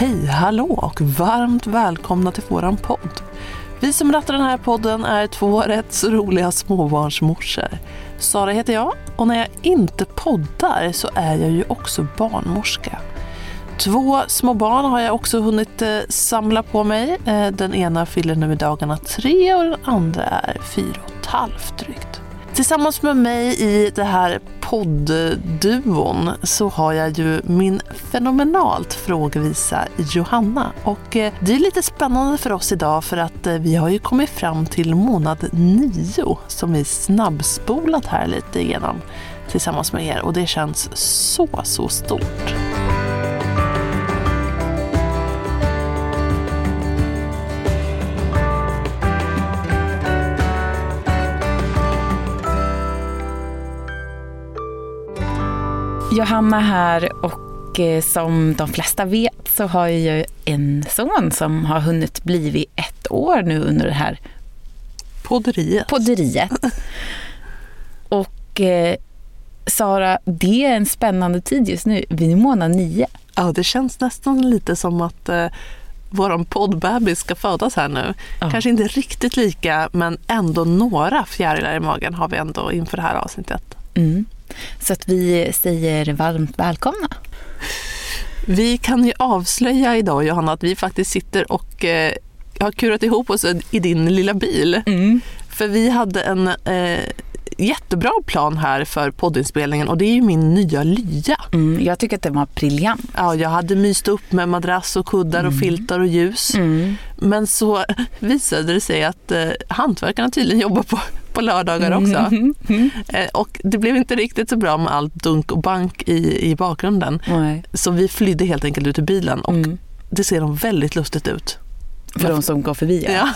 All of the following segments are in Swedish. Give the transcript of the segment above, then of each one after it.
Hej, hallå och varmt välkomna till våran podd. Vi som rattar den här podden är två rätt så roliga småbarnsmorsor. Sara heter jag och när jag inte poddar så är jag ju också barnmorska. Två små barn har jag också hunnit eh, samla på mig. Eh, den ena fyller nu i dagarna tre och den andra är fyra och ett halvt drygt. Tillsammans med mig i det här poddduon så har jag ju min fenomenalt frågvisa Johanna. Och eh, det är lite spännande för oss idag för att eh, vi har ju kommit fram till månad nio som vi snabbspolat här lite igenom tillsammans med er och det känns så, så stort. Johanna här och eh, som de flesta vet så har jag en son som har hunnit bli ett år nu under det här Podderiet. podderiet. Och eh, Sara, det är en spännande tid just nu. Vi är i månad nio. Ja, det känns nästan lite som att eh, vår poddbebis ska födas här nu. Ja. Kanske inte riktigt lika, men ändå några fjärilar i magen har vi ändå inför det här avsnittet. Mm. Så att vi säger varmt välkomna. Vi kan ju avslöja idag, Johanna, att vi faktiskt sitter och eh, har kurat ihop oss i din lilla bil. Mm. För vi hade en eh, jättebra plan här för poddinspelningen och det är ju min nya lya. Mm, jag tycker att det var briljant. Ja, jag hade myst upp med madrass och kuddar och filtar och ljus. Mm. Men så visade det sig att eh, hantverkarna tydligen jobbar på, på lördagar också. Mm. Mm. Eh, och det blev inte riktigt så bra med allt dunk och bank i, i bakgrunden. Nej. Så vi flydde helt enkelt ut ur bilen och Mm. det ser nog väldigt lustigt ut. För de som går förbi. Ja. Ja.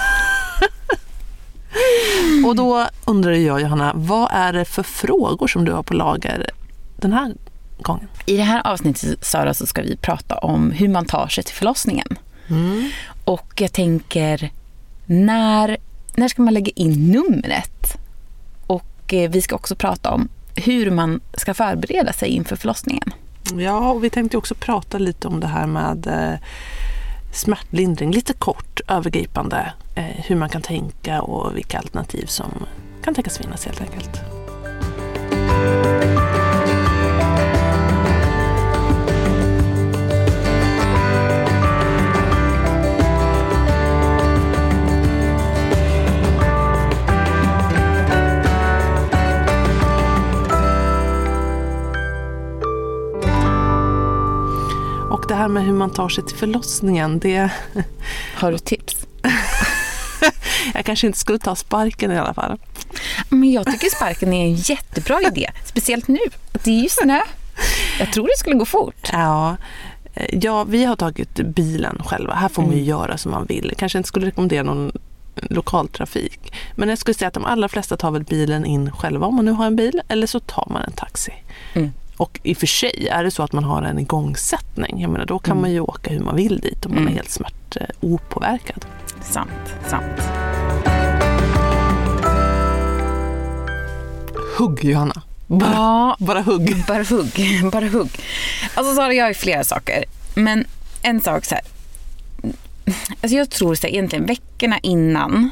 och då undrar jag Johanna, vad är det för frågor som du har på lager den här gången? I det här avsnittet Sara så ska vi prata om hur man tar sig till förlossningen. Mm. Och jag tänker, när, när ska man lägga in numret? Och eh, vi ska också prata om hur man ska förbereda sig inför förlossningen. Ja, och vi tänkte också prata lite om det här med eh, smärtlindring, lite kort, övergripande, eh, hur man kan tänka och vilka alternativ som kan tänkas finnas helt enkelt. Det här med hur man tar sig till förlossningen, det Har du tips? jag kanske inte skulle ta sparken i alla fall. Men jag tycker sparken är en jättebra idé. Speciellt nu. Det är ju snö. Jag tror det skulle gå fort. Ja, ja, vi har tagit bilen själva. Här får man ju Mm. göra som man vill. Kanske inte skulle rekommendera någon lokaltrafik. Men jag skulle säga att de allra flesta tar väl bilen in själva om man nu har en bil. Eller så tar man en taxi. Mm. Och i och för sig, är det så att man har en igångsättning, jag menar, då kan Mm. man ju åka hur man vill dit om man Mm. är helt smärt eh, opåverkad. Sant, sant. Hugg Johanna! Bara, Ja, bara hugg! bara hugg. Bara hugg. Alltså Sara, jag har ju flera saker. Men en sak så här. Alltså jag tror så här, egentligen veckorna innan.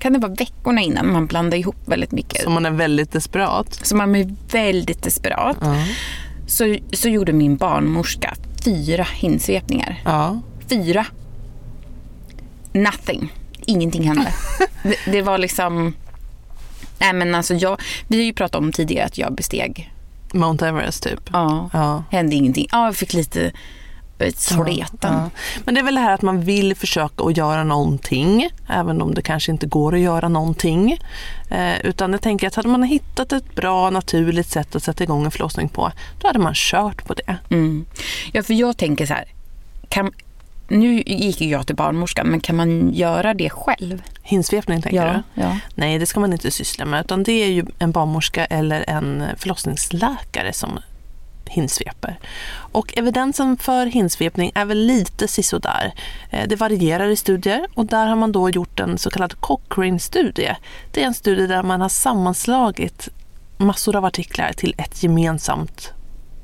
Kan det vara veckorna innan man blandar ihop väldigt mycket? Så man är väldigt desperat. Så man är väldigt desperat. Ja. Så, så gjorde min barnmorska fyra hinsvepningar. ja. Fyra. Nothing. Ingenting hände. det, det var liksom... Nej men alltså jag, vi har ju pratat om tidigare att jag besteg. Mount Everest typ. Ja. Ja. Hände ingenting. Ja, jag fick lite svårigheten. Ja. Men det är väl det här att man vill försöka att göra någonting, även om det kanske inte går att göra någonting. Eh, utan jag tänker att hade man hittat ett bra naturligt sätt att sätta igång en förlossning på, då hade man kört på det. Mm. Ja, för jag tänker så här. Kan, nu gick jag till barnmorskan, men kan man göra det själv? Hinsvepning tänker du? ja. Nej, det ska man inte syssla med, utan det är ju en barnmorska eller en förlossningsläkare som hinsveper. Och evidensen för hinsvepning är väl lite sisådär. Eh, det varierar i studier och där har man då gjort en så kallad Cochrane-studie. Det är en studie där man har sammanslagit massor av artiklar till ett gemensamt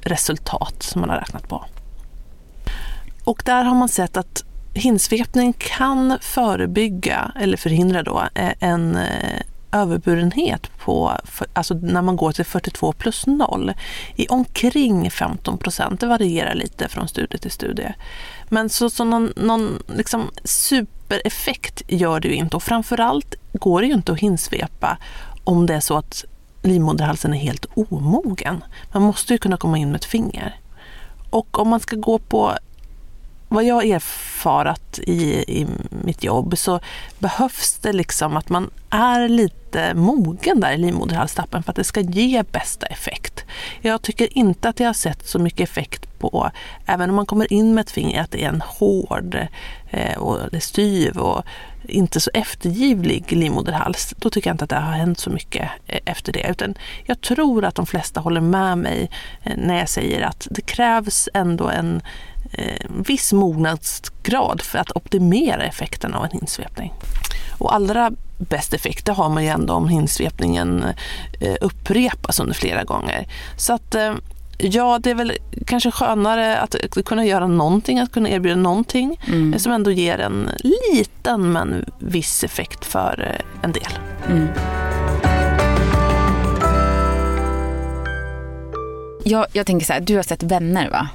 resultat som man har räknat på. och där har man sett att hinsvepning kan förebygga eller förhindra då eh, en eh, överburenhet på, alltså när man går till 42 plus 0 i omkring 15 procent. Det varierar lite från studie till studie. Men så, så någon, någon liksom supereffekt gör det ju inte och framförallt går det ju inte att hinsvepa om det är så att livmoderhalsen är helt omogen. Man måste ju kunna komma in med ett finger. Och om man ska gå på vad jag har erfarat i, i mitt jobb så behövs det liksom att man är lite mogen där i livmoderhalstappen för att det ska ge bästa effekt. Jag tycker inte att jag har sett så mycket effekt på, även om man kommer in med ett finger, att det är en hård eh, och styv och inte så eftergivlig livmoderhals. Då tycker jag inte att det har hänt så mycket eh, efter det. Utan jag tror att de flesta håller med mig eh, när jag säger att det krävs ändå en viss mognadsgrad för att optimera effekten av en hinsvepning. Och allra bäst effekt har man ju ändå om hinsvepningen eh, upprepas under flera gånger. Så att eh, Ja, det är väl kanske skönare att kunna göra någonting, att kunna erbjuda någonting mm. som ändå ger en liten men viss effekt för eh, en del. Mm. Jag, jag tänker så här, du har sett Vänner va?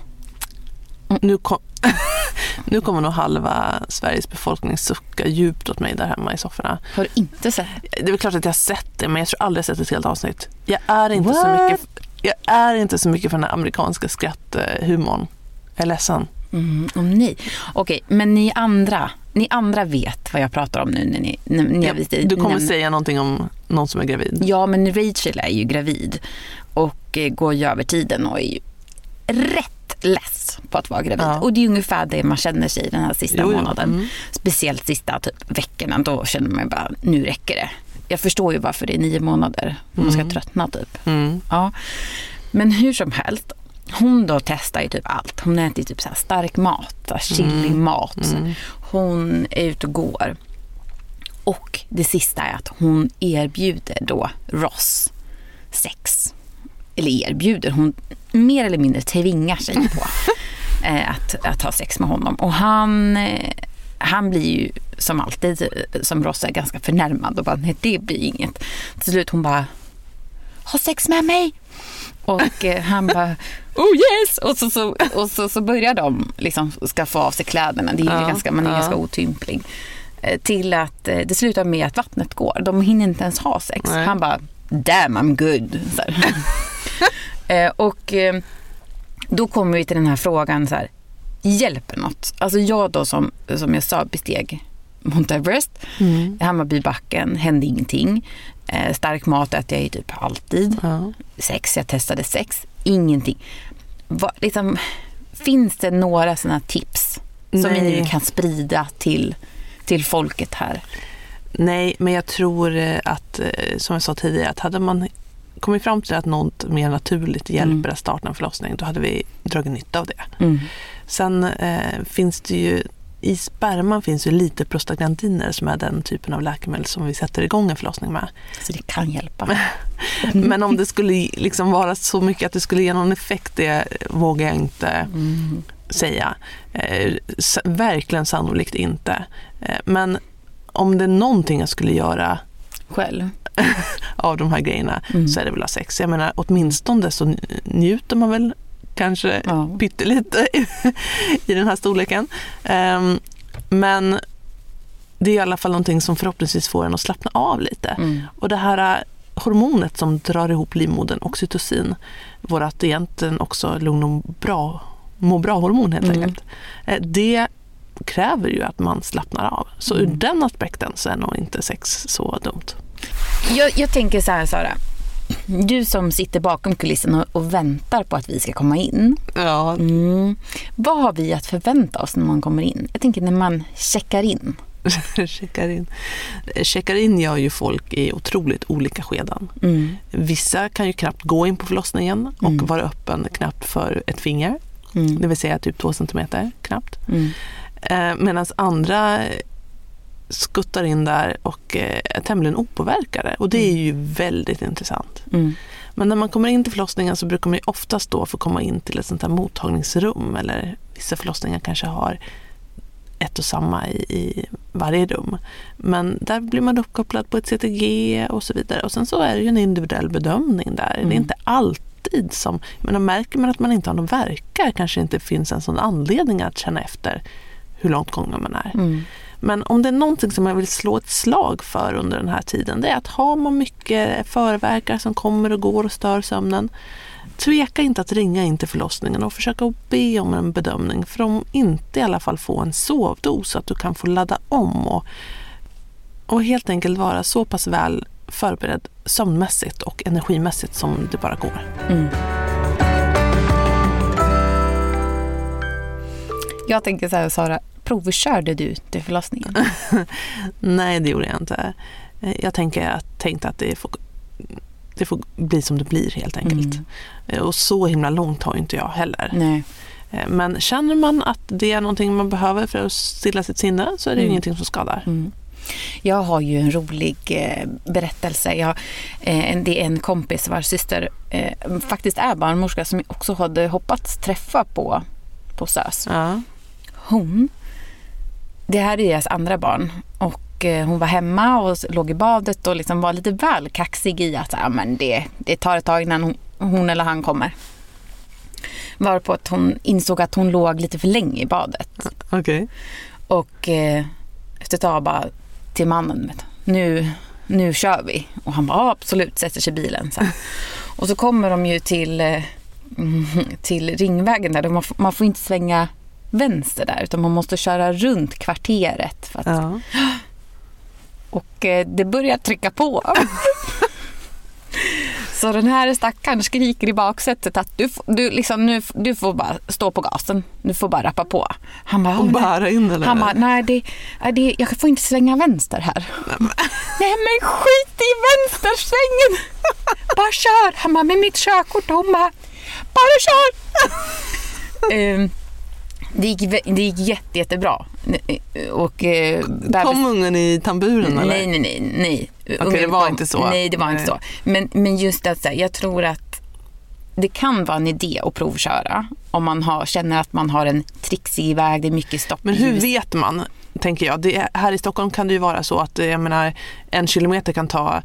Nu, kom, nu kommer nog halva Sveriges befolkning sucka djupt åt mig där hemma i sofforna. Har du inte sett det? är väl klart att jag har sett det, men jag tror aldrig jag sett ett helt avsnitt. Jag är inte, What? så mycket, jag är inte så mycket för den här amerikanska skratthumorn. Jag är ledsen. Mm, om ni. Okej, men ni andra, ni andra vet vad jag pratar om nu när ni, när, när ja, jag Du kommer nämna. säga någonting om någon som är gravid. Ja, men Rachel är ju gravid och eh, går ju över tiden och är ju rätt less på att vara gravid. Ja. Och det är ungefär det man känner sig den här sista jo, månaden. Mm. Speciellt sista typ, veckorna. Då känner man bara, nu räcker det. Jag förstår ju varför det är nio månader. Man ska mm. tröttna typ. Mm. Ja. Men hur som helst. Hon då testar ju typ allt. Hon äter typ så stark mat, chili mat. Mm. Hon är ute och går. Och det sista är att hon erbjuder då Ross sex eller erbjuder, hon mer eller mindre tvingar sig på eh, att, att ha sex med honom. Och han, eh, han blir ju som alltid, som Ross är, ganska förnärmad och bara nej det blir inget. Till slut hon bara, ha sex med mig! Och eh, han bara, oh yes! Och så, så, och så, så börjar de liksom skaffa av sig kläderna. Det är ja, ganska, man är ja. ganska otymplig. Till att det slutar med att vattnet går. De hinner inte ens ha sex. Nej. Han bara, damn I'm good. eh, och eh, då kommer vi till den här frågan så här, hjälper något? Alltså jag då som, som jag sa besteg Mount Everest, mm. Hammarbybacken, hände ingenting. Eh, stark mat äter jag ju typ alltid. Ja. Sex, jag testade sex, ingenting. Va, liksom, finns det några sådana tips som Nej. vi kan sprida till, till folket här? Nej, men jag tror eh, att, som jag sa tidigare, att hade man kommit fram till att något mer naturligt hjälper mm. att starta en förlossning, då hade vi dragit nytta av det. Mm. Sen eh, finns det ju i sperman finns ju lite prostaglandiner som är den typen av läkemedel som vi sätter igång en förlossning med. Så det kan hjälpa. Men om det skulle liksom vara så mycket att det skulle ge någon effekt, det vågar jag inte mm. säga. Eh, verkligen sannolikt inte. Eh, men om det är någonting jag skulle göra själv av de här grejerna mm. så är det väl att ha sex. Jag menar åtminstone så njuter man väl kanske ja. pyttelite i den här storleken. Um, men det är i alla fall någonting som förhoppningsvis får en att slappna av lite. Mm. Och det här äh, hormonet som drar ihop livmodern, oxytocin, vårat egentligen också lugn och bra, må bra-hormon helt mm. enkelt. Eh, det kräver ju att man slappnar av. Så ur mm. den aspekten så är nog inte sex så dumt. Jag, jag tänker så här Sara. Du som sitter bakom kulissen och, och, väntar på att vi ska komma in. Ja. Mm. Vad har vi att förvänta oss när man kommer in? Jag tänker när man checkar in. checkar in. Checkar in gör ju folk i otroligt olika skeden. Mm. Vissa kan ju knappt gå in på förlossningen och mm. vara öppen knappt för ett finger. Mm. Det vill säga typ två centimeter knappt. Mm. Eh, Medan andra skuttar in där och eh, är tämligen opåverkade. Och det är ju väldigt intressant. Mm. Men när man kommer in till förlossningen så brukar man ju oftast då få komma in till ett sånt här mottagningsrum eller vissa förlossningar kanske har ett och samma i, i varje rum. Men där blir man uppkopplad på ett CTG och så vidare. Och sen så är det ju en individuell bedömning där. Mm. Det är inte alltid som... Men märker man att man inte har någon verkar kanske inte finns en sån anledning att känna efter hur långt gången man är. Mm. Men om det är någonting som jag vill slå ett slag för under den här tiden det är att har man mycket förverkare som kommer och går och stör sömnen Tveka inte att ringa in till förlossningen och försöka be om en bedömning för om inte i alla fall få en sovdos så att du kan få ladda om och, och helt enkelt vara så pass väl förberedd sömnmässigt och energimässigt som det bara går. Mm. Jag tänker så här Sara, provkörde du till förlossningen? Nej, det gjorde jag inte. Jag tänker, jag tänkte att det får, det får bli som det blir helt enkelt. Mm. Och så himla långt har inte jag heller. Nej. Men känner man att det är någonting man behöver för att stilla sitt sinne så är det Mm. ingenting som skadar. Mm. Jag har ju en rolig eh, berättelse. Jag, eh, det är en kompis vars syster eh, faktiskt är barnmorska som jag också hade hoppats träffa på, på SÖS. Ja. Hon, det här är deras andra barn och eh, hon var hemma och låg i badet och liksom var lite väl kaxig i att ah, men det, det tar ett tag innan hon, hon eller han kommer. Varpå att hon insåg att hon låg lite för länge i badet. Okej. Och eh, efter ett tag bara till mannen, nu, nu kör vi. Och han bara, ja, absolut, sätter sig i bilen. Så. Och så kommer de ju till, eh, till Ringvägen där. Man får, man får inte svänga vänster där utan man måste köra runt kvarteret. För att, Ja. Och eh, det börjar trycka på. Så den här stackaren skriker i baksätet att du, du, liksom, nu, du får bara stå på gasen. Du får bara rappa på. Han bara, Och "Åh, nej." bära in eller? Han bara, nej, det, nej det, jag får inte svänga vänster här. Nej men skit i vänstersvängen! Bara kör! Han bara, med mitt körkort. Hon bara, bara kör! Ehm, det gick, det gick jätte, jättebra. Och, eh, bebis- Kom ungen i tamburen eller? Nej, nej, nej. nej. det var inte så. Nej, det var Nej. inte så. Men, men just att här, jag tror att det kan vara en idé att provköra om man har, känner att man har en trixig väg, det är mycket stopp Men hur vet man? Tänker jag. Det är, här i Stockholm kan det ju vara så att jag menar, en kilometer kan ta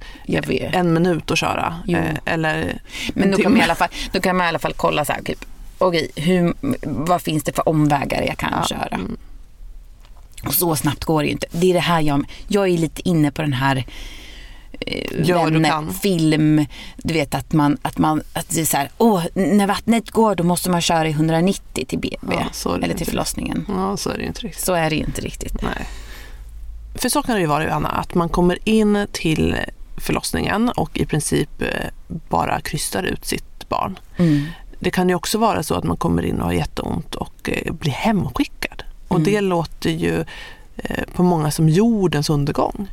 en minut att köra. Jo. Eh, eller Men en då kan, man i alla fall, då kan man i alla fall kolla så här, typ, okej, hur, vad finns det för omvägar jag kan Ja, köra? mm. Och så snabbt går det ju inte. Det är det här jag, jag är lite inne på den här eh, vänner, kan. film, du vet att man, att man, att det är så här, åh, när vattnet går då måste man köra i 190 till BB Ja, eller till förlossningen. Ja, så är det ju inte riktigt. Så är det ju inte riktigt. Nej. För så kan det ju vara Johanna, att man kommer in till förlossningen och i princip eh, bara krystar ut sitt barn. Mm. Det kan ju också vara så att man kommer in och har jätteont och eh, blir hemskickad. Och Mm. det låter ju eh, på många som jordens undergång.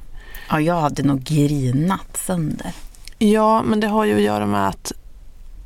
Ja, jag hade nog grinat sönder. Ja, men det har ju att göra med att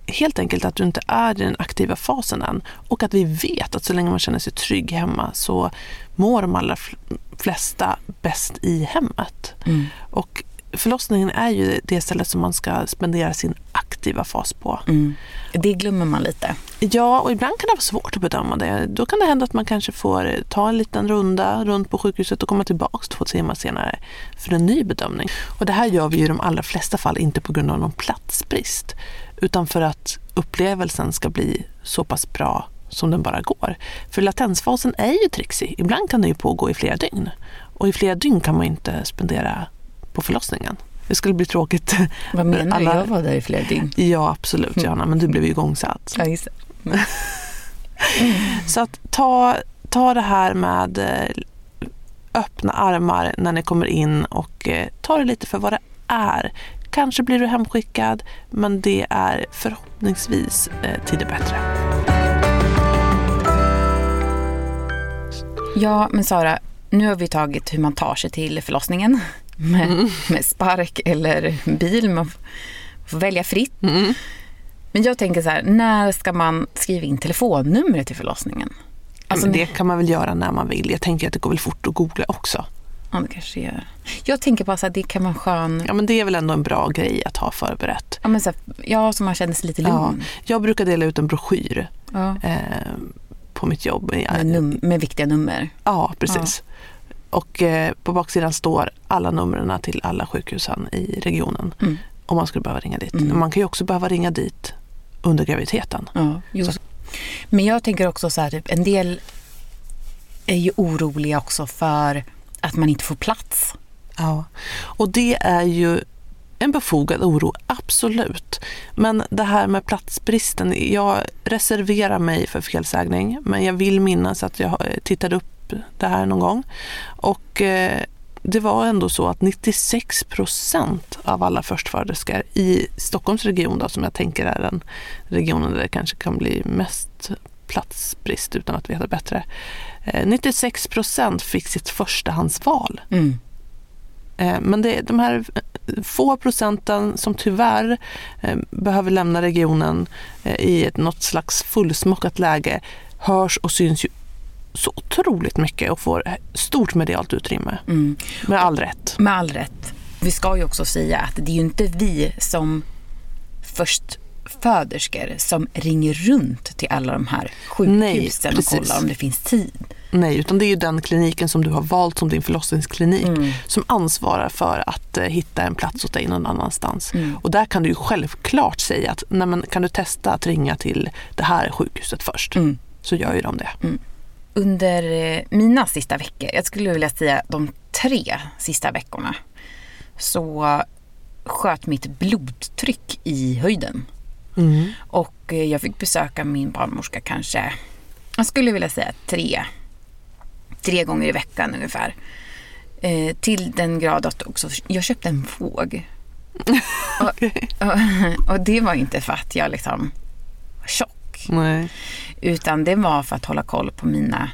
helt enkelt att du inte är i den aktiva fasen än och att vi vet att så länge man känner sig trygg hemma så mår de allra fl- flesta bäst i hemmet. Mm. Och förlossningen är ju det stället som man ska spendera sin aktiva fas på. Mm. Det glömmer man lite. Ja, och ibland kan det vara svårt att bedöma det. Då kan det hända att man kanske får ta en liten runda runt på sjukhuset och komma tillbaka två timmar senare för en ny bedömning. Och det här gör vi ju i de allra flesta fall inte på grund av någon platsbrist utan för att upplevelsen ska bli så pass bra som den bara går. För latensfasen är ju trixig. Ibland kan den ju pågå i flera dygn. Och i flera dygn kan man inte spendera på förlossningen. Det skulle bli tråkigt. Vad menar du? Alla- Jag var där i flera dygn. Ja, absolut Johanna, men du blev ju igångsatt. Ja, just det. Så att ta, ta det här med eh, öppna armar när ni kommer in och eh, ta det lite för vad det är. Kanske blir du hemskickad, men det är förhoppningsvis eh, till det bättre. Ja, men Sara, nu har vi tagit hur man tar sig till förlossningen med, Mm. med spark eller bil. Man får välja fritt. Mm. Men jag tänker så här, när ska man skriva in telefonnumret till förlossningen? Alltså, det kan man väl göra när man vill. Jag tänker att det går väl fort att googla också. Ja, det kanske gör. Jag tänker bara här, det kan vara skön... Ja, men det är väl ändå en bra grej att ha förberett. Ja, men så här, ja, så man känner sig lite Ja, lugn. jag brukar dela ut en broschyr Ja. eh, på mitt jobb. Med, med viktiga nummer. Ja, precis. Och eh, på baksidan står alla numren till alla sjukhusen i regionen. Mm. Om man skulle behöva ringa dit. Mm. Man kan ju också behöva ringa dit under graviditeten. Ja, Men jag tänker också så här, typ, en del är ju oroliga också för att man inte får plats. Ja. Och det är ju en befogad oro, absolut. Men det här med platsbristen, jag reserverar mig för felsägning, men jag vill minnas att jag eh, tittade upp det här någon gång. Och eh, det var ändå så att 96 procent av alla förstföderskor i Stockholms region, då, som jag tänker är den regionen där det kanske kan bli mest platsbrist utan att veta bättre. Eh, 96 procent fick sitt förstahandsval. Mm. Eh, Men det är de här eh, få procenten som tyvärr eh, behöver lämna regionen eh, i ett något slags fullsmockat läge hörs och syns ju så otroligt mycket och får stort medialt utrymme. Mm. Med all rätt. Med all rätt. Vi ska ju också säga att det är ju inte vi som först föderskor som ringer runt till alla de här Nej, sjukhusen och precis. kollar om det finns tid. Nej, utan det är ju den kliniken som du har valt som din förlossningsklinik Mm. som ansvarar för att eh, hitta en plats åt dig någon annanstans. Mm. Och där kan du ju självklart säga att nej, men, kan du testa att ringa till det här sjukhuset först? Mm. Så gör ju de det. Under eh, mina sista veckor, jag skulle vilja säga de tre sista veckorna, så sköt mitt blodtryck i höjden. Mm. Och eh, jag fick besöka min barnmorska kanske, jag skulle vilja säga tre, tre gånger i veckan ungefär. Eh, till den grad att också, jag köpte en våg. och, och, och det var inte för att jag liksom var tjock. Nej. Utan det var för att hålla koll på mina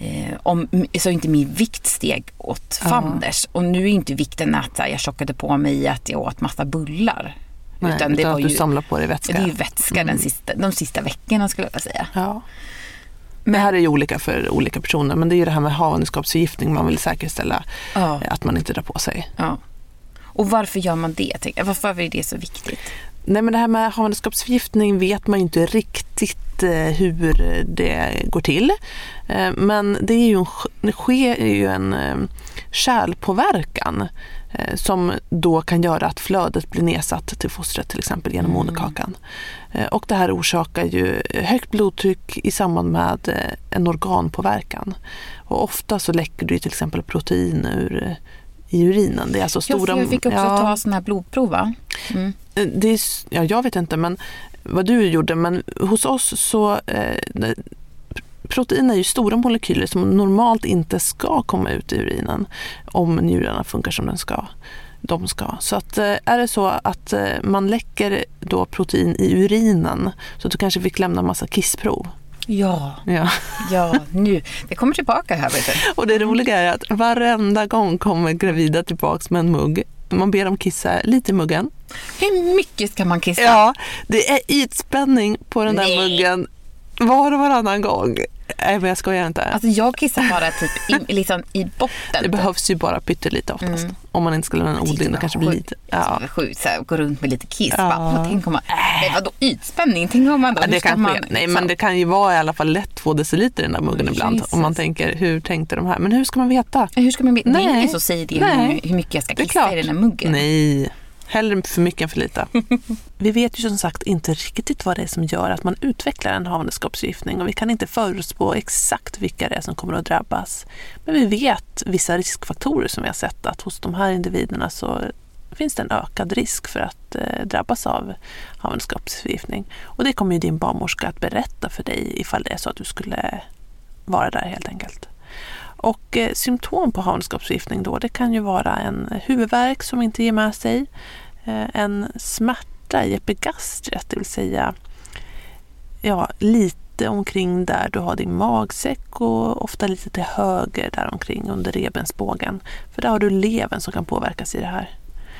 Eh, om, så inte min vikt steg åt Ja. fanders. Och nu är inte vikten att här, jag tjockade på mig att jag åt massa bullar. Nej, utan det var att du ju, samlar på dig vätska. det är ju vätska Mm. den sista, de sista veckorna skulle jag säga. Ja. Men det här är ju olika för olika personer, men det är ju det här med havandeskapsförgiftning man vill säkerställa Ja, att man inte drar på sig. ja. Och varför gör man det? Varför är det så viktigt? Nej, men det här med havandeskapsförgiftning vet man inte riktigt eh, hur det går till. Eh, Men det, är ju en, det sker ju en eh, kärlpåverkan som då kan göra att flödet blir nedsatt till fostret till exempel genom Mm. moderkakan. Och det här orsakar ju högt blodtryck i samband med en organpåverkan. Och ofta så läcker det till exempel protein ur i urinen. Det är alltså stora... jag fick också ja. ta sådana här blodprov va? Mm. Eh, Det är, ja, jag vet inte men vad du gjorde, men hos oss så eh, protein är ju stora molekyler som normalt inte ska komma ut i urinen om njurarna funkar som den ska. De ska. Så att, eh, är det så att eh, man läcker då protein i urinen så att du kanske fick lämna massa kissprov. Ja, Ja. ja, nu. Det kommer tillbaka här vet du. Och det roliga är att varenda gång kommer gravida tillbaks med en mugg. Man ber dem kissa lite i muggen. Hur mycket ska man kissa? Ja, det är ytspänning på den där Nej. muggen var och varannan gång. Nej, men jag skojar inte. Alltså jag kissar bara typ i, liksom i botten. det behövs ju bara pyttelite oftast. Mm. Om man inte skulle ha en odling, det kanske blir lite. Ja. Sjukt så här, gå runt med lite kiss. Ja. Bara, tänk om man, nej vadå ytspänning? Tänk om man då, Ja, det ska kan man. Nej, liksom- men det kan ju vara i alla fall lätt två deciliter i den där muggen Oh, ibland. Jesus. Om man tänker, hur tänkte de här? Men hur ska man veta? Hur ska man veta? Det är Nej. ingen som säger det Nej. hur, mycket jag ska kissa i den här muggen. Nej, hellre för mycket än för lite. vi vet ju som sagt inte riktigt vad det är som gör att man utvecklar en havandeskapsförgiftning och vi kan inte förutspå exakt vilka det är som kommer att drabbas. Men vi vet vissa riskfaktorer som vi har sett att hos de här individerna så finns det en ökad risk för att eh, drabbas av havandeskapsförgiftning. Och det kommer ju din barnmorska att berätta för dig ifall det är så att du skulle vara där helt enkelt. Och eh, symptom på havandeskapsförgiftning då, det kan ju vara en huvudvärk som inte ger med sig, en smärta i epigastriet, det vill säga ja, lite omkring där du har din magsäck och ofta lite till höger där omkring under revbensbågen. För där har du levern som kan påverkas i det här.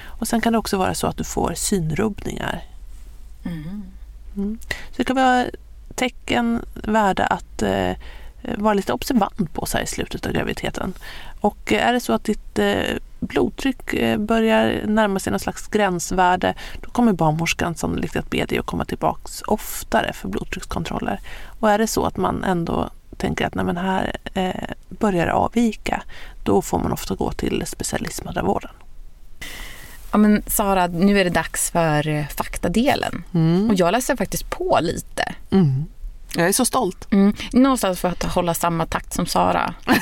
Och sen kan det också vara så att du får synrubbningar. Mhm. Mm. Så det kan vara tecken värda att eh, eh, vara lite observant på så här i slutet av graviditeten. Och är det så att ditt blodtryck börjar närma sig någon slags gränsvärde då kommer barnmorskan sannolikt att be dig att komma tillbaka oftare för blodtryckskontroller. Och är det så att man ändå tänker att nej men här eh, börjar det avvika, då får man ofta gå till specialistmödravården. Ja, men Sara, nu är det dags för eh, faktadelen. Mm. Och jag läser faktiskt på lite. Mm. Jag är så stolt. Mm. Någonstans för att hålla samma takt som Sara.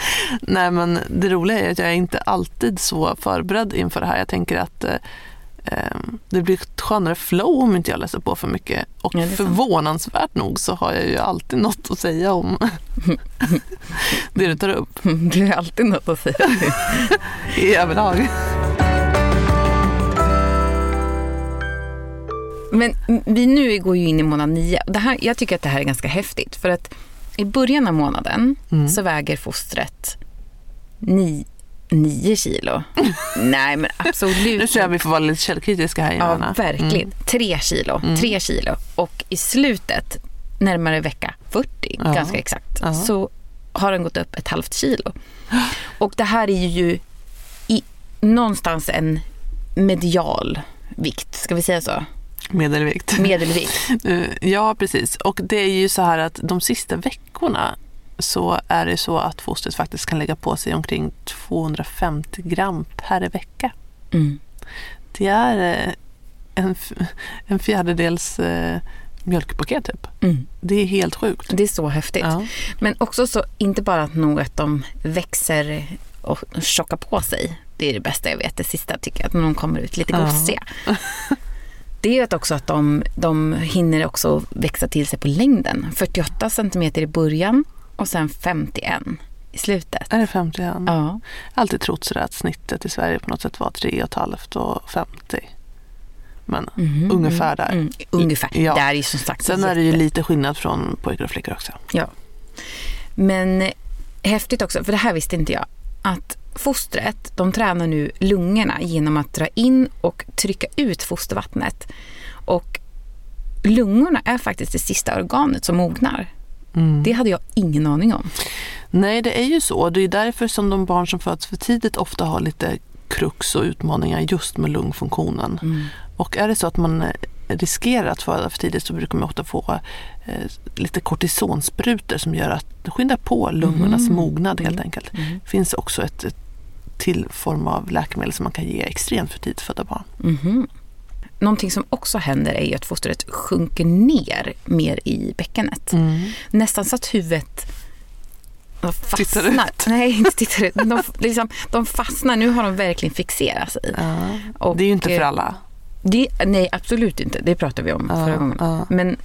Nej men det roliga är att jag är inte alltid så förberedd inför det här. Jag tänker att eh, Ehm, det blir ett skönare flow om inte jag läser på för mycket. Och ja, förvånansvärt nog så har jag ju alltid något att säga om det du tar upp. Du har alltid något att säga. I överlag. Men vi nu går ju in i månad nio. Det här, jag tycker att det här är ganska häftigt. För att i början av månaden mm. så väger fostret nio Nio kilo? Nej men absolut Nu tror jag vi får vara lite källkritiska här Johanna. Ja verkligen. Mm. Tre kilo. Mm. Tre kilo. Och i slutet, närmare vecka 40 ja. ganska exakt, ja. så har den gått upp ett halvt kilo. Och det här är ju i, någonstans en medial vikt, ska vi säga så? Medelvikt. Medelvikt. ja, precis. Och det är ju så här att de sista veckorna så är det så att fostret faktiskt kan lägga på sig omkring 250 gram per vecka. Mm. Det är eh, en, en fjärdedels eh, mjölkpaket typ. Mm. Det är helt sjukt. Det är så häftigt. Ja. Men också så, inte bara att nog att de växer och tjockar på sig. Det är det bästa jag vet. Det sista tycker jag, att de kommer ut lite gosiga. Ja. Det är också att de, de hinner också växa till sig på längden. 48 centimeter i början och sen 51 i slutet. Är det 51? Ja. Jag har alltid trott sådär att snittet i Sverige på något sätt var 3,5 och 50. Men mm, ungefär där. Mm, ungefär. Ja. Där är som sagt Sen är det ju lite skillnad från pojkar och flickor också. Ja. Men häftigt också, för det här visste inte jag, att fostret, de tränar nu lungorna genom att dra in och trycka ut fostervattnet. Och lungorna är faktiskt det sista organet som mognar. Mm. Det hade jag ingen aning om. Nej, det är ju så. Det är därför som de barn som föds för tidigt ofta har lite krux och utmaningar just med lungfunktionen. Mm. Och är det så att man eh, riskerar att föda för tidigt så brukar man ofta få eh, lite kortisonsprutor som gör att det skyndar på lungornas mm. mognad helt mm. enkelt. Det mm. finns också ett, ett till form av läkemedel som man kan ge extremt för tidigt födda barn. Mm. Någonting som också händer är ju att fostret sjunker ner mer i bäckenet. Mm. Nästan så att huvudet fastnar. Tittar ut? Nej, inte tittar ut. De, liksom, de fastnar. Nu har de verkligen fixerat sig. Ja. Och, det är ju inte för alla. Det, nej, absolut inte. Det pratade vi om ja, förra gången. Ja. Men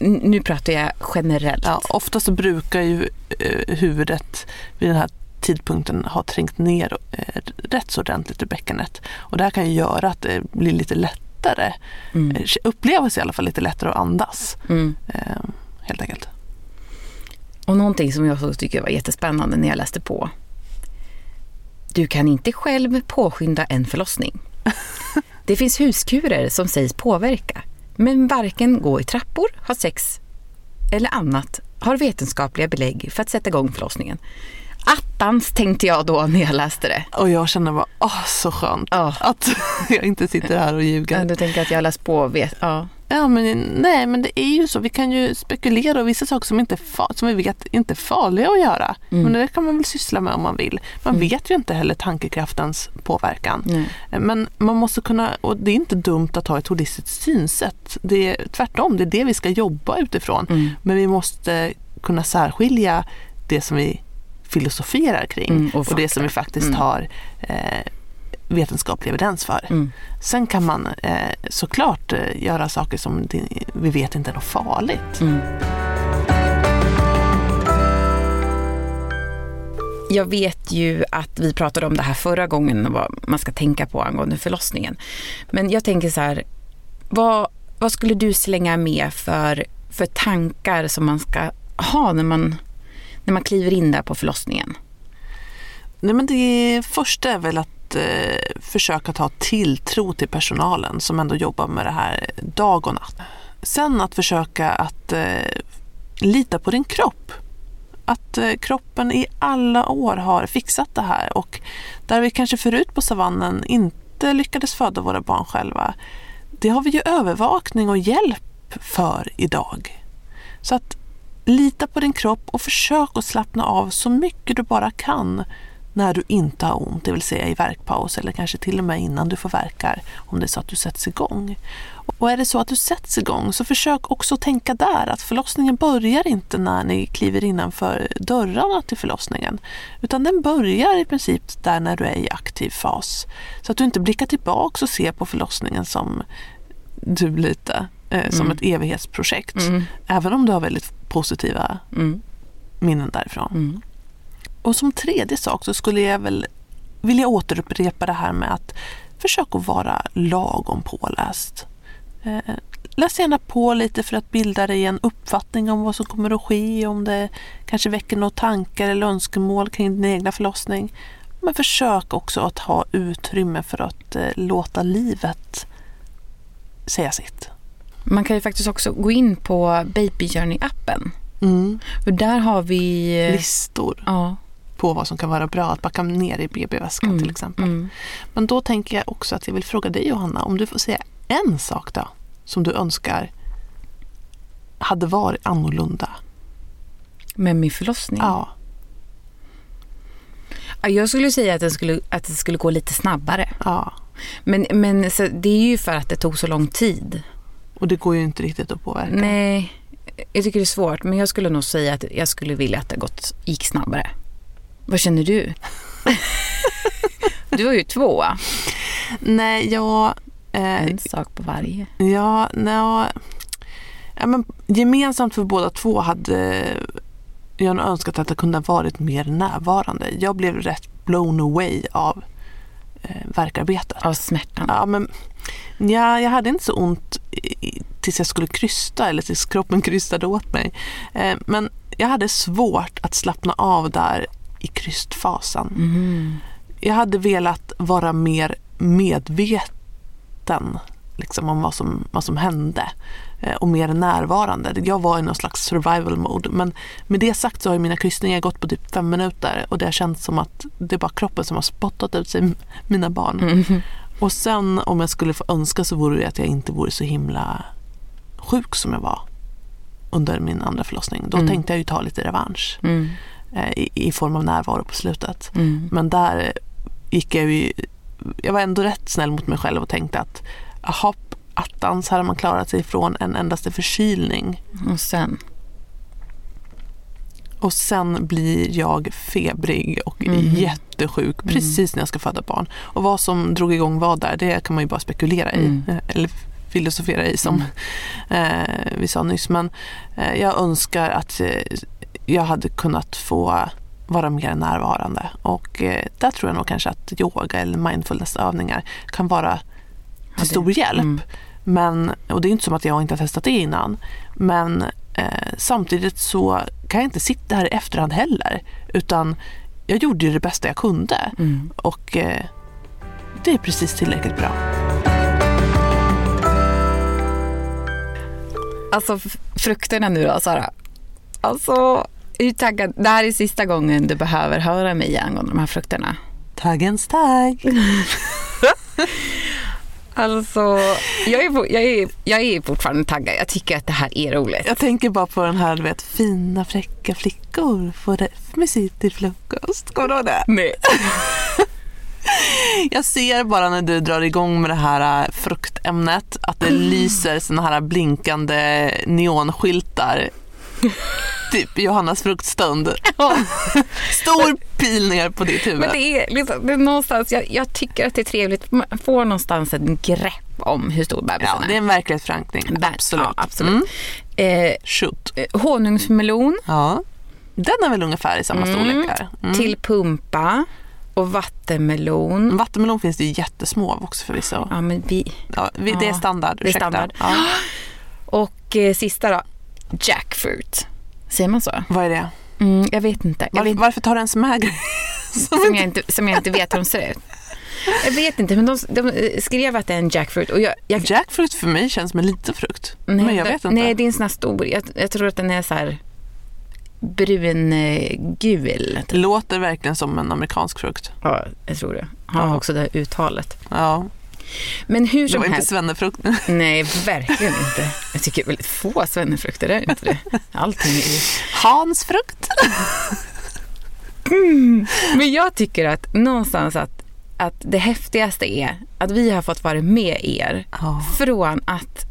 nu pratar jag generellt. Ja, ofta så brukar ju eh, huvudet vid den här tidpunkten ha trängt ner eh, rätt så ordentligt i bäckenet. Och det här kan ju göra att det blir lite lätt lättare, mm. Eh, upplevas i alla fall lite lättare att andas. Mm. Eh, helt enkelt. Och någonting som jag tycker var jättespännande när jag läste på. Du kan inte själv påskynda en förlossning. Det finns huskurer som sägs påverka, men varken gå i trappor, ha sex eller annat har vetenskapliga belägg för att sätta igång förlossningen. Attans tänkte jag då när jag läste det. Och jag känner bara, åh så skönt oh. att jag inte sitter här och ljuger. Du tänker att jag läst på och vet, ja. Ja men nej men det är ju så, vi kan ju spekulera och vissa saker som, inte som vi vet inte är farliga att göra. Mm. Men det kan man väl syssla med om man vill. Man mm. vet ju inte heller tankekraftens påverkan. Nej. Men man måste kunna, och det är inte dumt att ha ett holistiskt synsätt. Det är tvärtom, det är det vi ska jobba utifrån. Mm. Men vi måste kunna särskilja det som vi filosoferar kring mm, och, och, det som vi faktiskt mm. har eh, vetenskaplig evidens för. Mm. Sen kan man eh, såklart eh, göra saker som vi vet inte är något farligt. Mm. Jag vet ju att vi pratade om det här förra gången, vad man ska tänka på angående förlossningen. Men jag tänker så här, vad, vad skulle du slänga med för, för tankar som man ska ha när man när man kliver in där på förlossningen? Nej, men det första är väl att eh, försöka ta tilltro till personalen som ändå jobbar med det här dag och natt. Sen att försöka att eh, lita på din kropp. att eh, kroppen i alla år har fixat det här och där vi kanske förut på savannen inte lyckades föda våra barn själva, det har vi ju övervakning och hjälp för idag. Så att lita på din kropp och försök att slappna av så mycket du bara kan när du inte har ont, det vill säga i verkpaus eller kanske till och med innan du får verkar om det är så att du sätts igång. Och är det så att du sätts igång så försök också tänka där att förlossningen börjar inte när ni kliver innanför dörrarna till förlossningen utan den börjar i princip där när du är i aktiv fas. Så att du inte blickar tillbaka och ser på förlossningen som du lite, eh, som Mm. ett evighetsprojekt. Mm. Även om du har väldigt positiva Mm. minnen därifrån. Mm. Och som tredje sak så skulle jag väl vilja återupprepa det här med att försöka vara lagom påläst. Eh, läs gärna på lite för att bilda dig en uppfattning om vad som kommer att ske, om det kanske väcker några tankar eller önskemål kring din egna förlossning. Men försök också att ha utrymme för att eh, låta livet säga sitt. Man kan ju faktiskt också gå in på Baby Journey-appen. Mm. För där har vi... eh, Listor Ja. på vad som kan vara bra att packa ner i BB-väskan Mm. till exempel. Mm. Men då tänker jag också att jag vill fråga dig Johanna, om du får säga en sak då som du önskar hade varit annorlunda. Med min förlossning. Ja, Ja, Jag skulle säga att, den skulle, att det skulle gå lite snabbare. ja. Men, men det är ju för att det tog så lång tid. Och det går ju inte riktigt att påverka. Nej, jag tycker det är svårt. Men jag skulle nog säga att jag skulle vilja att det gått, gick snabbare. Vad känner du? du har ju två. Nej, jag... Eh, En sak på varje. ja, nej, ja, men gemensamt för båda två hade jag önskat att det kunde ha varit mer närvarande. Jag blev rätt blown away av eh, verkarbetet. Av smärtan. Ja, men, ja, jag hade inte så ont i- tills jag skulle krysta eller tills kroppen krystade åt mig. Eh, men jag hade svårt att slappna av där i krystfasen. Mhm. Jag hade velat vara mer medveten liksom, om vad som, vad som hände och mer närvarande. Jag var i någon slags survival mode. Men med det sagt så har mina kryssningar gått på typ fem minuter och det har känts som att det är bara kroppen som har spottat ut sig mina barn. Mhm. Och sen om jag skulle få önska så vore det att jag inte vore så himla sjuk som jag var under min andra förlossning. Då Mm. tänkte jag ju ta lite revansch Mm. eh, i, i form av närvaro på slutet. Mm. Men där gick jag ju, jag var ändå rätt snäll mot mig själv och tänkte att jaha, attans, här har man klarat sig från en endaste förkylning. Och sen. Och sen blir jag febrig och Mhm. jättesjuk precis när jag ska föda barn. Och vad som drog igång vad där, det kan man ju bara spekulera i. Mm. eh, Eller filosofera i som eh, vi sa nyss. Men eh, jag önskar att eh, jag hade kunnat få vara mer närvarande. Och eh, där tror jag nog kanske att yoga eller mindfulnessövningar kan vara till stor hjälp. Mm. Men, och det är inte som att jag inte har testat det innan. Men eh, samtidigt så kan jag inte sitta här i efterhand heller. Utan jag gjorde ju det bästa jag kunde. Mm. Och eh, det är precis tillräckligt bra. Alltså frukterna nu då, Sara. Alltså, hur taggad? Det här är sista gången du behöver höra mig angående de här frukterna. Taggens tagg. Alltså, jag är, jag, är, jag är fortfarande taggad. Jag tycker att det här är roligt. Jag tänker bara på den här, du vet, fina fräcka flickor får rätt musik till frukost. Kommer du ihåg det? Nej. Jag ser bara när du drar igång med det här äh, fruktämnet att det lyser såna här blinkande neonskyltar. Typ Johannas fruktstund. Stor pil ner på ditt huvud. Men det är, liksom, det är någonstans, jag, jag tycker att det är trevligt. Man får någonstans en grepp om hur stor bebisen Ja, det är en verklighetsförankring. Där- Absolut. ja, absolut. Mm. är. Shoot. Eh, honungsmelon Ja. Den är väl ungefär i samma Mm. storlek här. Mm. till pumpa och vattenmelon. Vattenmelon finns det ju jättesmå av också förvisso. Ja, men vi, Ja, vi, det är standard. det är ursäkta. standard. Ja. och eh, sista då, jackfruit. Säger man så? Vad är det? Mm, jag vet inte. Jag Varför, vet, varför tar du ens med grejer? som som, jag inte, som jag inte vet hur de ser ut. Jag vet inte, men de, de eh, skrev att det är en jackfruit. Och jag, jag, Jackfruit för mig känns som en liten frukt. nej, men jag vet inte. Nej, det är en sån här stor. Jag, jag tror att den är så här brungul. Det låter verkligen som en amerikansk frukt. Ja, jag tror det. Han har Ja. också det här uttalet. Ja, Men hur det som var inte helst. svennefrukt. Nej, verkligen inte. Jag tycker väldigt få svennefrukter är inte det. Allting är ju... Hansfrukt. Men jag tycker att någonstans att, att det häftigaste är att vi har fått vara med er Ja. från att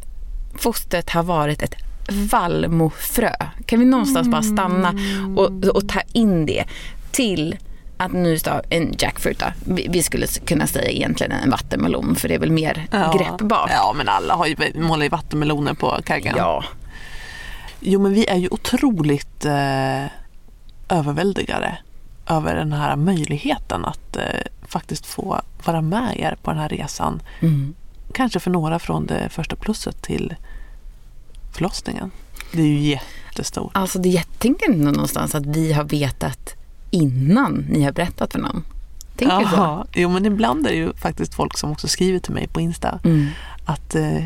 fostret har varit ett vallmofrö. Kan vi någonstans bara stanna och, och ta in det till att nu står en jackfruit. då. Vi, skulle kunna säga egentligen en vattenmelon för det är väl mer Ja. greppbart. Ja, men alla har ju målat i vattenmeloner på kaggen. Ja. Jo, men vi är ju otroligt eh, överväldigade över den här möjligheten att eh, faktiskt få vara med er på den här resan. Mm. Kanske för några från det första plusset till förlossningen. Det är ju jättestort. Alltså det, jag tänker någonstans att vi har vetat innan ni har berättat för någon. Tänker du så? Jo, men ibland är det ju faktiskt folk som också skriver till mig på Insta Mm. att eh,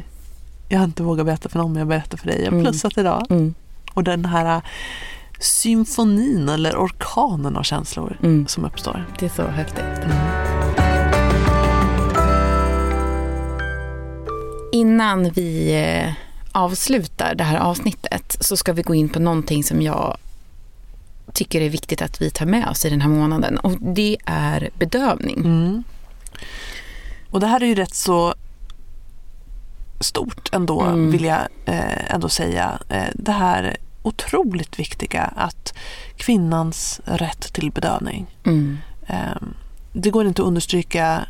jag inte vågar berätta för någon, men jag berättar för dig. Jag har Mm. plussat idag. Mm. Och den här eh, symfonin eller orkanen av känslor Mm. som uppstår. Det är så häftigt. Innan vi eh, avslutar det här avsnittet så ska vi gå in på någonting som jag tycker är viktigt att vi tar med oss i den här månaden och det är bedövning. Mm. Och det här är ju rätt så stort ändå, Mm. vill jag eh, ändå säga. Eh, det här otroligt viktiga att kvinnans rätt till bedövning. Mm. Eh, det går inte att understryka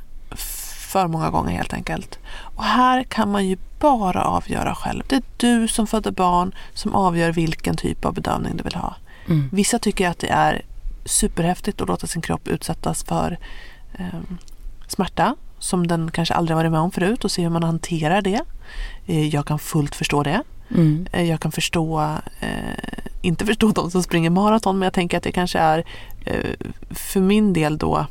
för många gånger helt enkelt. Och här kan man ju bara avgöra själv. Det är du som föder barn som avgör vilken typ av bedövning du vill ha. Mm. Vissa tycker att det är superhäftigt att låta sin kropp utsättas för eh, smärta som den kanske aldrig varit med om förut och se hur man hanterar det. Eh, jag kan fullt förstå det. Mm. Eh, jag kan förstå, eh, inte förstå de som springer maraton men jag tänker att det kanske är eh, för min del då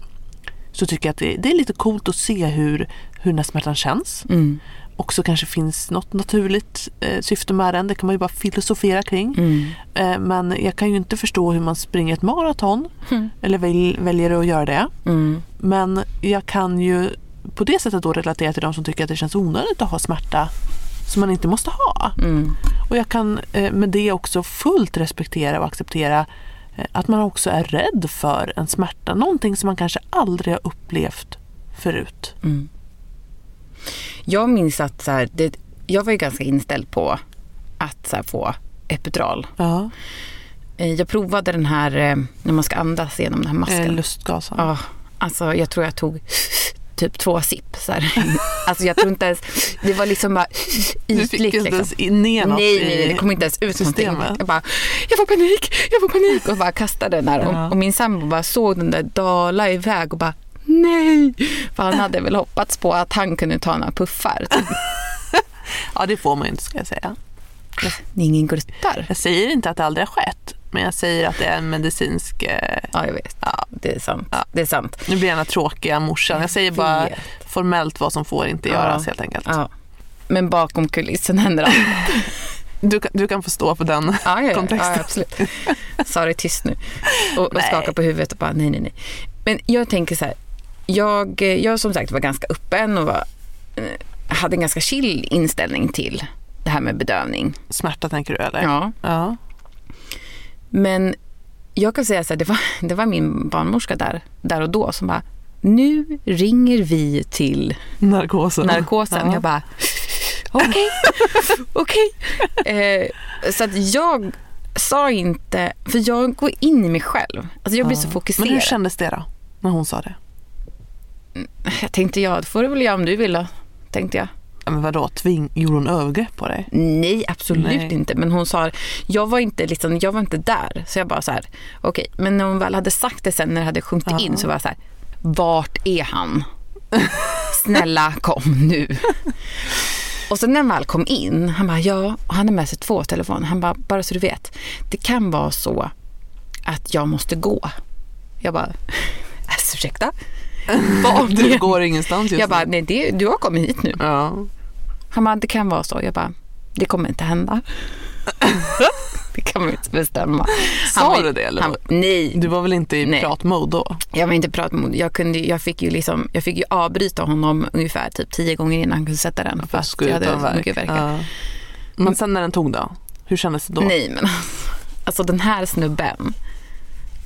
så tycker jag att det, det är lite coolt att se hur, hur den här smärtan känns. Mm. Också kanske finns något naturligt eh, syfte med den. Det kan man ju bara filosofera kring. Mm. Eh, Men jag kan ju inte förstå hur man springer ett maraton Mm. eller väl, väljer att göra det. Mm. Men jag kan ju på det sättet då relatera till de som tycker att det känns onödigt att ha smärta som man inte måste ha. Mm. Och jag kan eh, med det också fullt respektera och acceptera eh, att man också är rädd för en smärta. Någonting som man kanske aldrig har upplevt förut. Jag minns att så här, det, jag var ju ganska inställd på att så här, få epidural. Ja, Eh, Jag provade den här eh, när man ska andas genom den här eh, masken. lustgasen. Ja, alltså jag tror jag tog typ två sipp. Så här. Alltså jag tror inte ens, det var liksom bara Du fick ytligt. inte Liksom. ens in- ner något Nej, nej, nej, det kom inte ens ut systemet. någonting. Jag bara, jag får panik, jag får panik och bara kastade den där. Ja. Och, och min sambo bara såg den där dala iväg och bara, nej. För han hade väl hoppats på att han kunde ta några puffar. Ja, det får man ju inte ska jag säga. Det är ingen gluttar. Jag säger inte att det aldrig har skett, men jag säger att det är en medicinsk... eh, Ja, jag vet. Ja. Det är sant. Det är sant. Nu blir jag den tråkiga morsan. Jag säger bara formellt vad som får inte Ja. göras helt enkelt. Ja. Men bakom kulissen händer allt. Du, kan, du kan få stå för den Ja, ja, ja, kontexten. ja absolut. Sara är tyst nu och, och Nej. skakar på huvudet och bara nej, nej, nej. Men jag tänker så här. Jag, jag som sagt var ganska öppen och var, eh, hade en ganska chill inställning till det här med bedövning. Smärta tänker du eller? Ja. ja. Men jag kan säga så här, det var, det var min barnmorska där, där och då som bara, nu ringer vi till Narkosen. narkosen. Ja. Jag bara, okej, okej. Eh, så att jag sa inte, för jag går in i mig själv. Alltså jag blir så Men fokuserad. hur kändes det då? När hon sa det? Jag tänkte, ja, det får du väl göra om du vill då, tänkte jag. Ja, men vadå, tving, gjorde hon övergrepp på dig? Nej, absolut Nej. inte. Men hon sa, jag var inte, liksom, jag var inte där. Så jag bara så här, okej. Men när hon väl hade sagt det sen, när det hade sjunkit Ja. in, så var jag så här, vart är han? Snälla kom nu. Och sen när han väl kom in, han bara ja, och han har med sig två telefoner. Han bara, bara så du vet, det kan vara så att jag måste gå. Jag bara, alltså ursäkta? Vart Du går ingenstans just Jag bara, nej det, du har kommit hit nu. Ja. Han bara, det kan vara så. Jag bara, det kommer inte hända. det kan man inte bestämma. Sa var- du det, eller? Han, nej, Du var väl inte i Nej. pratmode då? jag var inte pratmod. Jag, kunde, jag, fick ju liksom, jag fick ju avbryta honom ungefär typ tio gånger innan han kunde sätta den. För att jag hade så mycket verkar. Ja. Men sen när den tog då? Hur kändes det då? Nej men alltså den här snubben.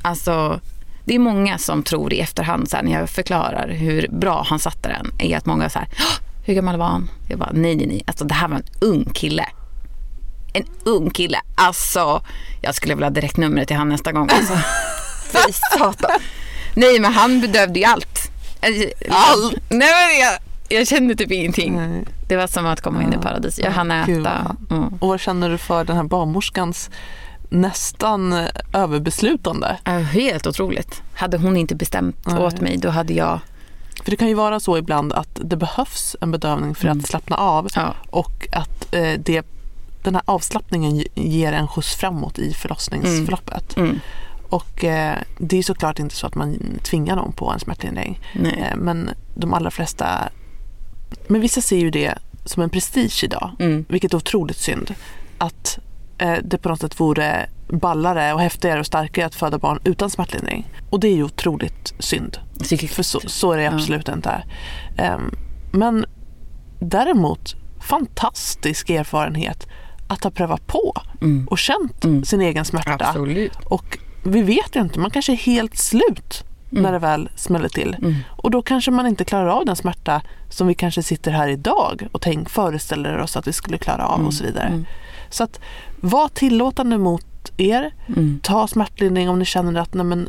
Alltså det är många som tror i efterhand så här, när jag förklarar hur bra han satte den. Är att många så här, "Åh, hur gammal var han? Jag bara nej nej nej. Alltså det här var en ung kille. En ung kille. Alltså jag skulle vilja ha direktnumret till han nästa gång. Alltså. Fy satan. Nej men han bedövde ju allt. Allt? Nej men jag, jag kände typ ingenting. Nej. Det var som att komma in i paradis. Jag hann äta. Mm. Och vad känner du för den här barnmorskans nästan överbeslutande? Helt otroligt. Hade hon inte bestämt Nej. åt mig då hade jag... För det kan ju vara så ibland att det behövs en bedövning för Mm. att slappna av Ja. och att eh, det, den här avslappningen ge- ger en skjuts framåt i förlossningsförloppet. Mm. Och eh, det är såklart inte så att man tvingar någon på en smärtlindring. Eh, men de allra flesta, men vissa ser ju det som en prestige idag, Mm. vilket är otroligt synd. Att det på något sätt vore ballare och häftigare och starkare att föda barn utan smärtlindring. Och det är ju otroligt synd. För så, så är det Ja. absolut inte. Ehm, men däremot, fantastisk erfarenhet att ha prövat på Mm. och känt Mm. sin egen smärta. Absolut. Och vi vet ju inte, man kanske är helt slut när det väl smäller till. Mm. Och då kanske man inte klarar av den smärta som vi kanske sitter här idag och tänk, föreställer oss att vi skulle klara av och så vidare. Mm. Så att var tillåtande mot er. Mm. Ta smärtlindring om ni känner att nej, men,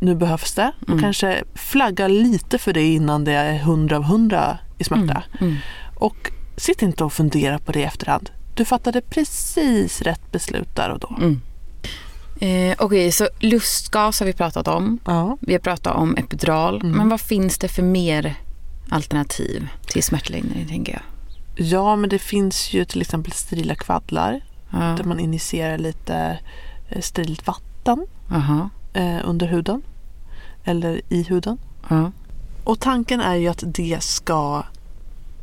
nu behövs det. Och Mm. kanske flagga lite för det innan det är 100 av 100 i smärta. Mm. Och sitt inte och fundera på det i efterhand. Du fattade precis rätt beslut där och då. Mm. Eh, Okej, så lustgas har vi pratat om. Ja. Vi har pratat om epidural. Mm. Men vad finns det för mer alternativ till smärtlindring, tänker jag? ja, men det finns ju till exempel sterila kvaddlar Ja. där man injicerar lite eh, sterilt vatten Aha. eh, under huden eller i huden. Ja. Och tanken är ju att det ska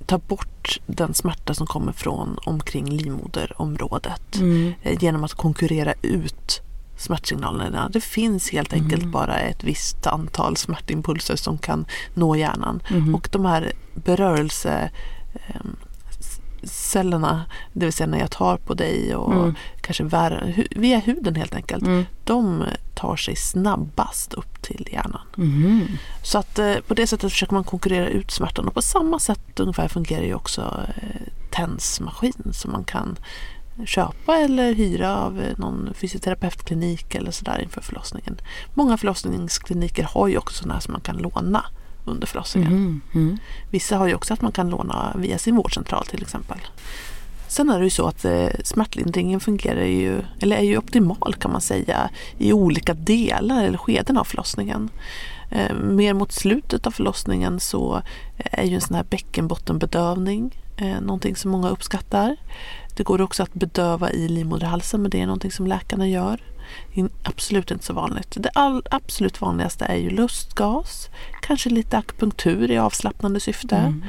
ta bort den smärta som kommer från omkring livmoderområdet Mm. eh, genom att konkurrera ut smärtsignalerna. Det fins helt enkelt Mm. bara ett visst antal smärtimpulser som kan nå hjärnan. Mhm. Och de här berörelse cellerna, det vill säga när jag tar på dig och Mm. kanske vär, via huden helt enkelt, Mm. de tar sig snabbast upp till hjärnan. Mhm. Så att eh, på det sättet försöker man konkurrera ut smärtan och på samma sätt ungefär fungerar ju också eh, TENS-maskin som man kan köpa eller hyra av eh, någon fysioterapeutklinik eller sådär inför förlossningen. Många förlossningskliniker har ju också sådana här som man kan låna under förlossningen. Mhm. Mm. Vissa har ju också att man kan låna via sin vårdcentral till exempel. Sen är det ju så att eh, smärtlindringen fungerar ju, eller är ju optimal kan man säga, i olika delar eller skeden av förlossningen. Eh, mer mot slutet av förlossningen så är ju en sån här bäckenbottenbedövning eh, någonting som många uppskattar. Det går också att bedöva i livmoderhalsen men det är någonting som läkarna gör. Det är absolut inte så vanligt. Det all, absolut vanligaste är ju lustgas, kanske lite akupunktur i avslappnande syfte. Mm.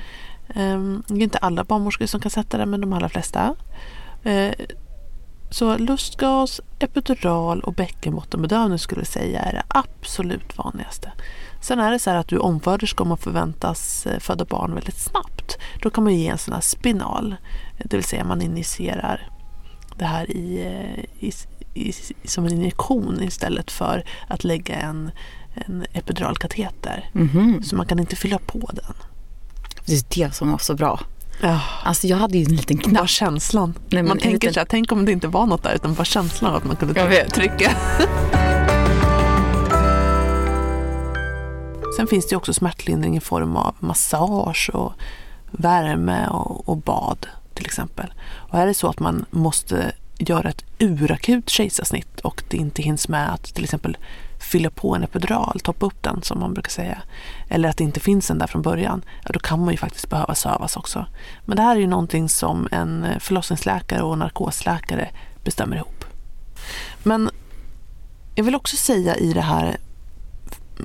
Ehm, Det är inte alla barnmorskor som kan sätta det men de allra flesta. Eh, Så lustgas, epidural och bäckenbottenbedövning skulle jag säga är det absolut vanligaste. Sen är det så här att du är omföderska och man förväntas eh, föda barn väldigt snabbt. Då kan man ge en sån här spinal, det vill säga man injicerar det här i, eh, i, i, som en injektion istället för att lägga en, en epiduralkateter. Mhm. Så man kan inte fylla på den. Det är det som var så bra. Ja. Alltså jag hade ju en liten knapp. Bara känslan. men man tänker liten- så här, tänk om det inte var något där utan bara känslan av att man kunde trycka. Sen finns det också smärtlindring i form av massage och värme och, och bad till exempel. Och är det så att man måste göra ett urakut kejsarsnitt och det inte hinns med att till exempel fylla på en epidural, toppa upp den som man brukar säga, eller att det inte finns en där från början, ja, då kan man ju faktiskt behöva sövas också. Men det här är ju någonting som en eh, förlossningsläkare och narkosläkare bestämmer ihop. Men jag vill också säga i det här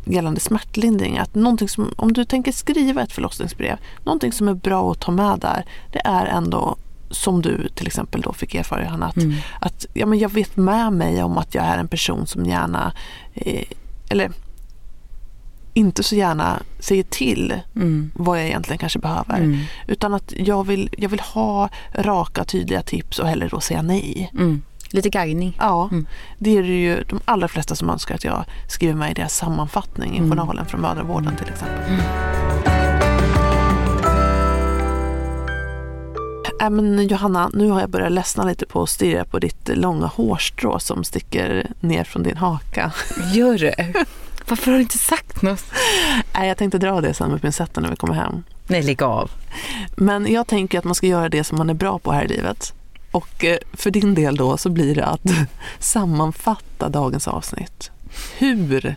gällande smärtlindring att någonting som, om du tänker skriva ett förlossningsbrev, någonting som är bra att ta med där, det är ändå som du till exempel då fick erfara Johanna, att, Mm. att ja, men jag vet med mig om att jag är en person som gärna, eh, eller inte så gärna säger till Mm. vad jag egentligen kanske behöver. Mm. Utan att jag vill, jag vill ha raka tydliga tips och hellre då säga nej. Mm. Lite guidning. Ja, Mm. det är det ju de allra flesta som önskar att jag skriver med i deras sammanfattning i Mm. journalen från mödravården till exempel. Äh, men Johanna, nu har jag börjat ledsna lite på att stirra på ditt långa hårstrå som sticker ner från din haka. Gör det? Varför har du inte sagt något? Äh, jag tänkte dra det sen med pincetten när vi kommer hem. Nej, lägg av. Men jag tänker att man ska göra det som man är bra på här i livet. Och eh, för din del då så blir det att sammanfatta dagens avsnitt. Hur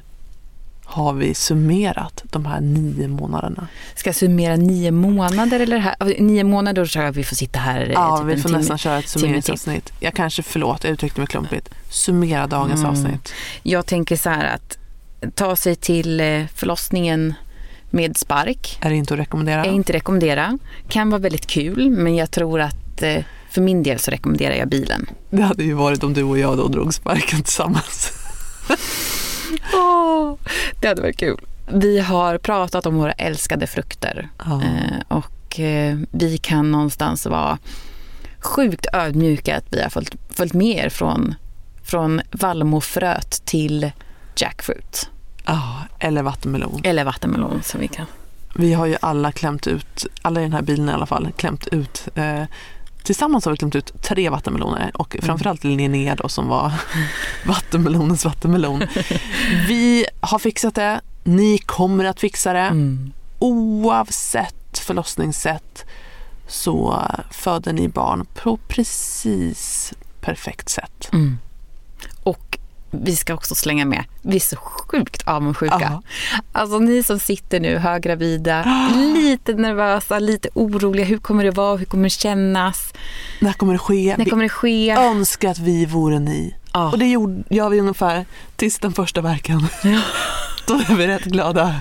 har vi summerat de här nio månaderna? Ska jag summera nio månader eller här? Nio månader, tror jag vi får sitta här eh, Ja, typ vi får nästan köra ett summeringsavsnitt. Jag kanske, förlåt, jag uttryckte mig klumpigt. Summera dagens Mm. avsnitt. Jag tänker så här att ta sig till eh, förlossningen med spark Är det inte att rekommendera? är inte rekommendera. Kan vara väldigt kul, men jag tror att eh, för min del så rekommenderar jag bilen. Det hade ju varit om du och jag då drog sparken tillsammans. Åh, det hade varit kul. Vi har pratat om våra älskade frukter eh, och eh, vi kan någonstans vara sjukt ödmjuka att vi har följt, följt med er från, från vallmofröt till jackfruit Ja, eller vattenmelon. eller vattenmelon som vi kan. Vi har ju alla klämt ut, alla i den här bilen i alla fall, klämt ut eh, Tillsammans har vi klämt ut tre vattenmeloner och Mm. framförallt Linnea då som var vattenmelonens vattenmelon. Vi har fixat det, ni kommer att fixa det. Mm. Oavsett förlossningssätt så föder ni barn på precis perfekt sätt. Mm. Vi ska också slänga med, vi är så sjukt avundsjuka. Ja. Alltså ni som sitter nu höggravida, lite nervösa, lite oroliga. Hur kommer det vara? Hur kommer det kännas? När kommer det ske? När kommer det ske? Vi önskar att vi vore ni. Ja. Och det gjorde, gör vi ungefär tills den första verken. Då är vi rätt glada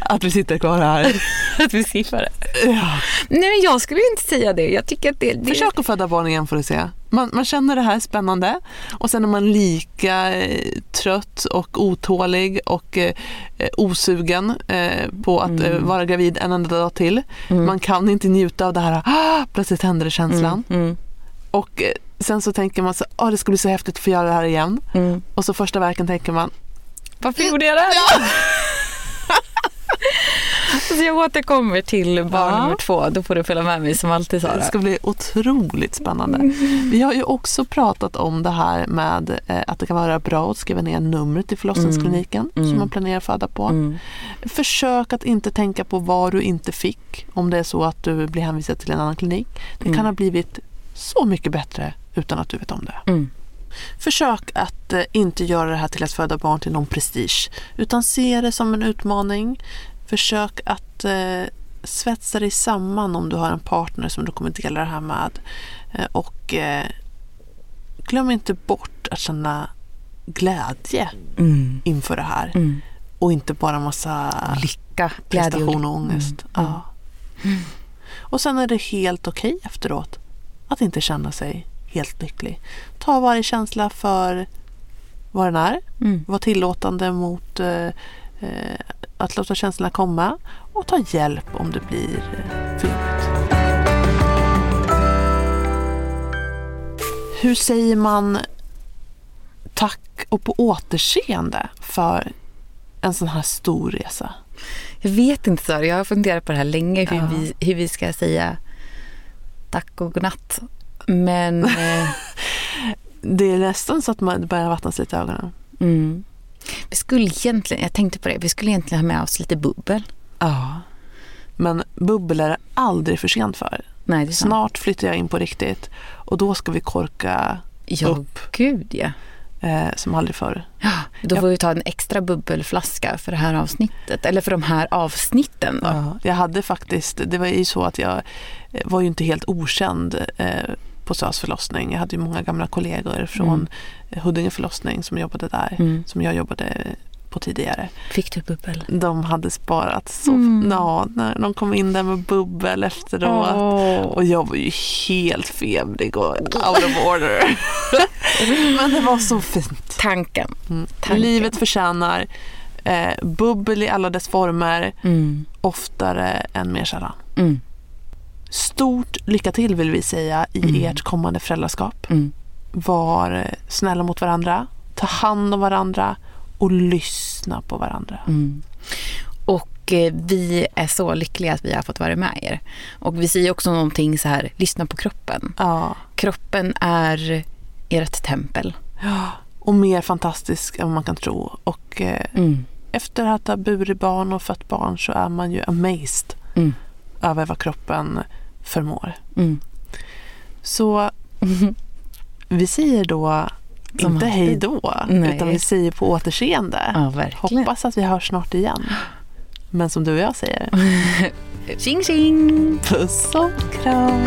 att vi sitter kvar här. att vi skippar det. Ja. Nej, jag skulle inte säga det. Jag tycker att det... det Försök att föda barn igen får du se. Man, man känner det här spännande och sen är man lika eh, trött och otålig och eh, eh, osugen eh, på att eh, Mm. vara gravid en enda dag till. Mm. Man kan inte njuta av det här ah, plötsligt händer det känslan. Mm, mm, Och eh, sen så tänker man så ah, det ska bli så häftigt att få göra det här igen. mm. Och så första verken tänker man Varför gjorde jag det här? Så jag återkommer till barn Ja. nummer två. Då får du följa med mig som alltid Sara. Det ska bli otroligt spännande. Vi har ju också pratat om det här med eh, att det kan vara bra att skriva ner numret till förlossningskliniken Mm. som man planerar att föda på. Mm. Försök att inte tänka på vad du inte fick om det är så att du blir hänvisad till en annan klinik. Det kan Mm. ha blivit så mycket bättre utan att du vet om det. Mm. Försök att eh, inte göra det här till att föda barn till någon prestige utan se det som en utmaning. Försök att eh, svetsa dig samman om du har en partner som du kommer dela det här med. Eh, och eh, glöm inte bort att känna glädje Mm. inför det här Mm. och inte bara massa Lycka, prestation och ångest. Mm. Ja. Och sen är det helt okej efteråt att inte känna sig helt lycklig. Ta varje känsla för vad den är. Mm. Var tillåtande mot eh, eh, att låta känslorna komma och ta hjälp om det blir eh, för jobbigt. Hur säger man tack och på återseende för en sån här stor resa? Jag vet inte Sara, jag har funderat på det här länge hur, Ja. vi, hur vi ska säga tack och godnatt. Men eh, Det är nästan så att man börjar vattnas lite i ögonen. mm. Vi skulle egentligen, jag tänkte på det, vi skulle egentligen ha med oss lite bubbel. Ja. Men bubbel är aldrig för sent för. Nej, det är sant. Snart flyttar jag in på riktigt och då ska vi korka Ja, upp gud ja. eh, som aldrig förr. ja. Då får vi ta en extra bubbelflaska för det här avsnittet. Eller för de här avsnitten då. Ja. Jag hade faktiskt, det var ju så att jag eh, var ju inte helt okänd eh, på SÖS förlossning. Jag hade ju många gamla kollegor från Mm. Mm. Huddinge förlossning som jobbade där. Mm. Som jag jobbade på tidigare. Fick du bubbel? De hade sparat så, Mm. ja, när de kom in där med bubbel efteråt. Åh. Och jag var ju helt febrig och out of order. Men det var så fint. Tanken. Mm. Tanken. Livet förtjänar eh, bubbel i alla dess former Mm. oftare än mer sällan. Mm. Stort lycka till vill vi säga i Mm. ert kommande föräldraskap. Var eh, snälla mot varandra, ta hand om varandra och lyssna på varandra. Mm. Och eh, vi är så lyckliga att vi har fått vara med er. Och vi säger också någonting så här, lyssna på kroppen. Ja. Kroppen är ert tempel. Och mer fantastisk än man kan tro. Och eh, Mm. efter att ha burit barn och fött barn så är man ju amazed Mm. över vad kroppen förmår. Mm. Så vi säger då Som inte hej då, Nej. utan vi säger på återseende. Ja. Hoppas att vi hörs snart igen. Men som du och jag säger, Tjing tjing! puss och kram!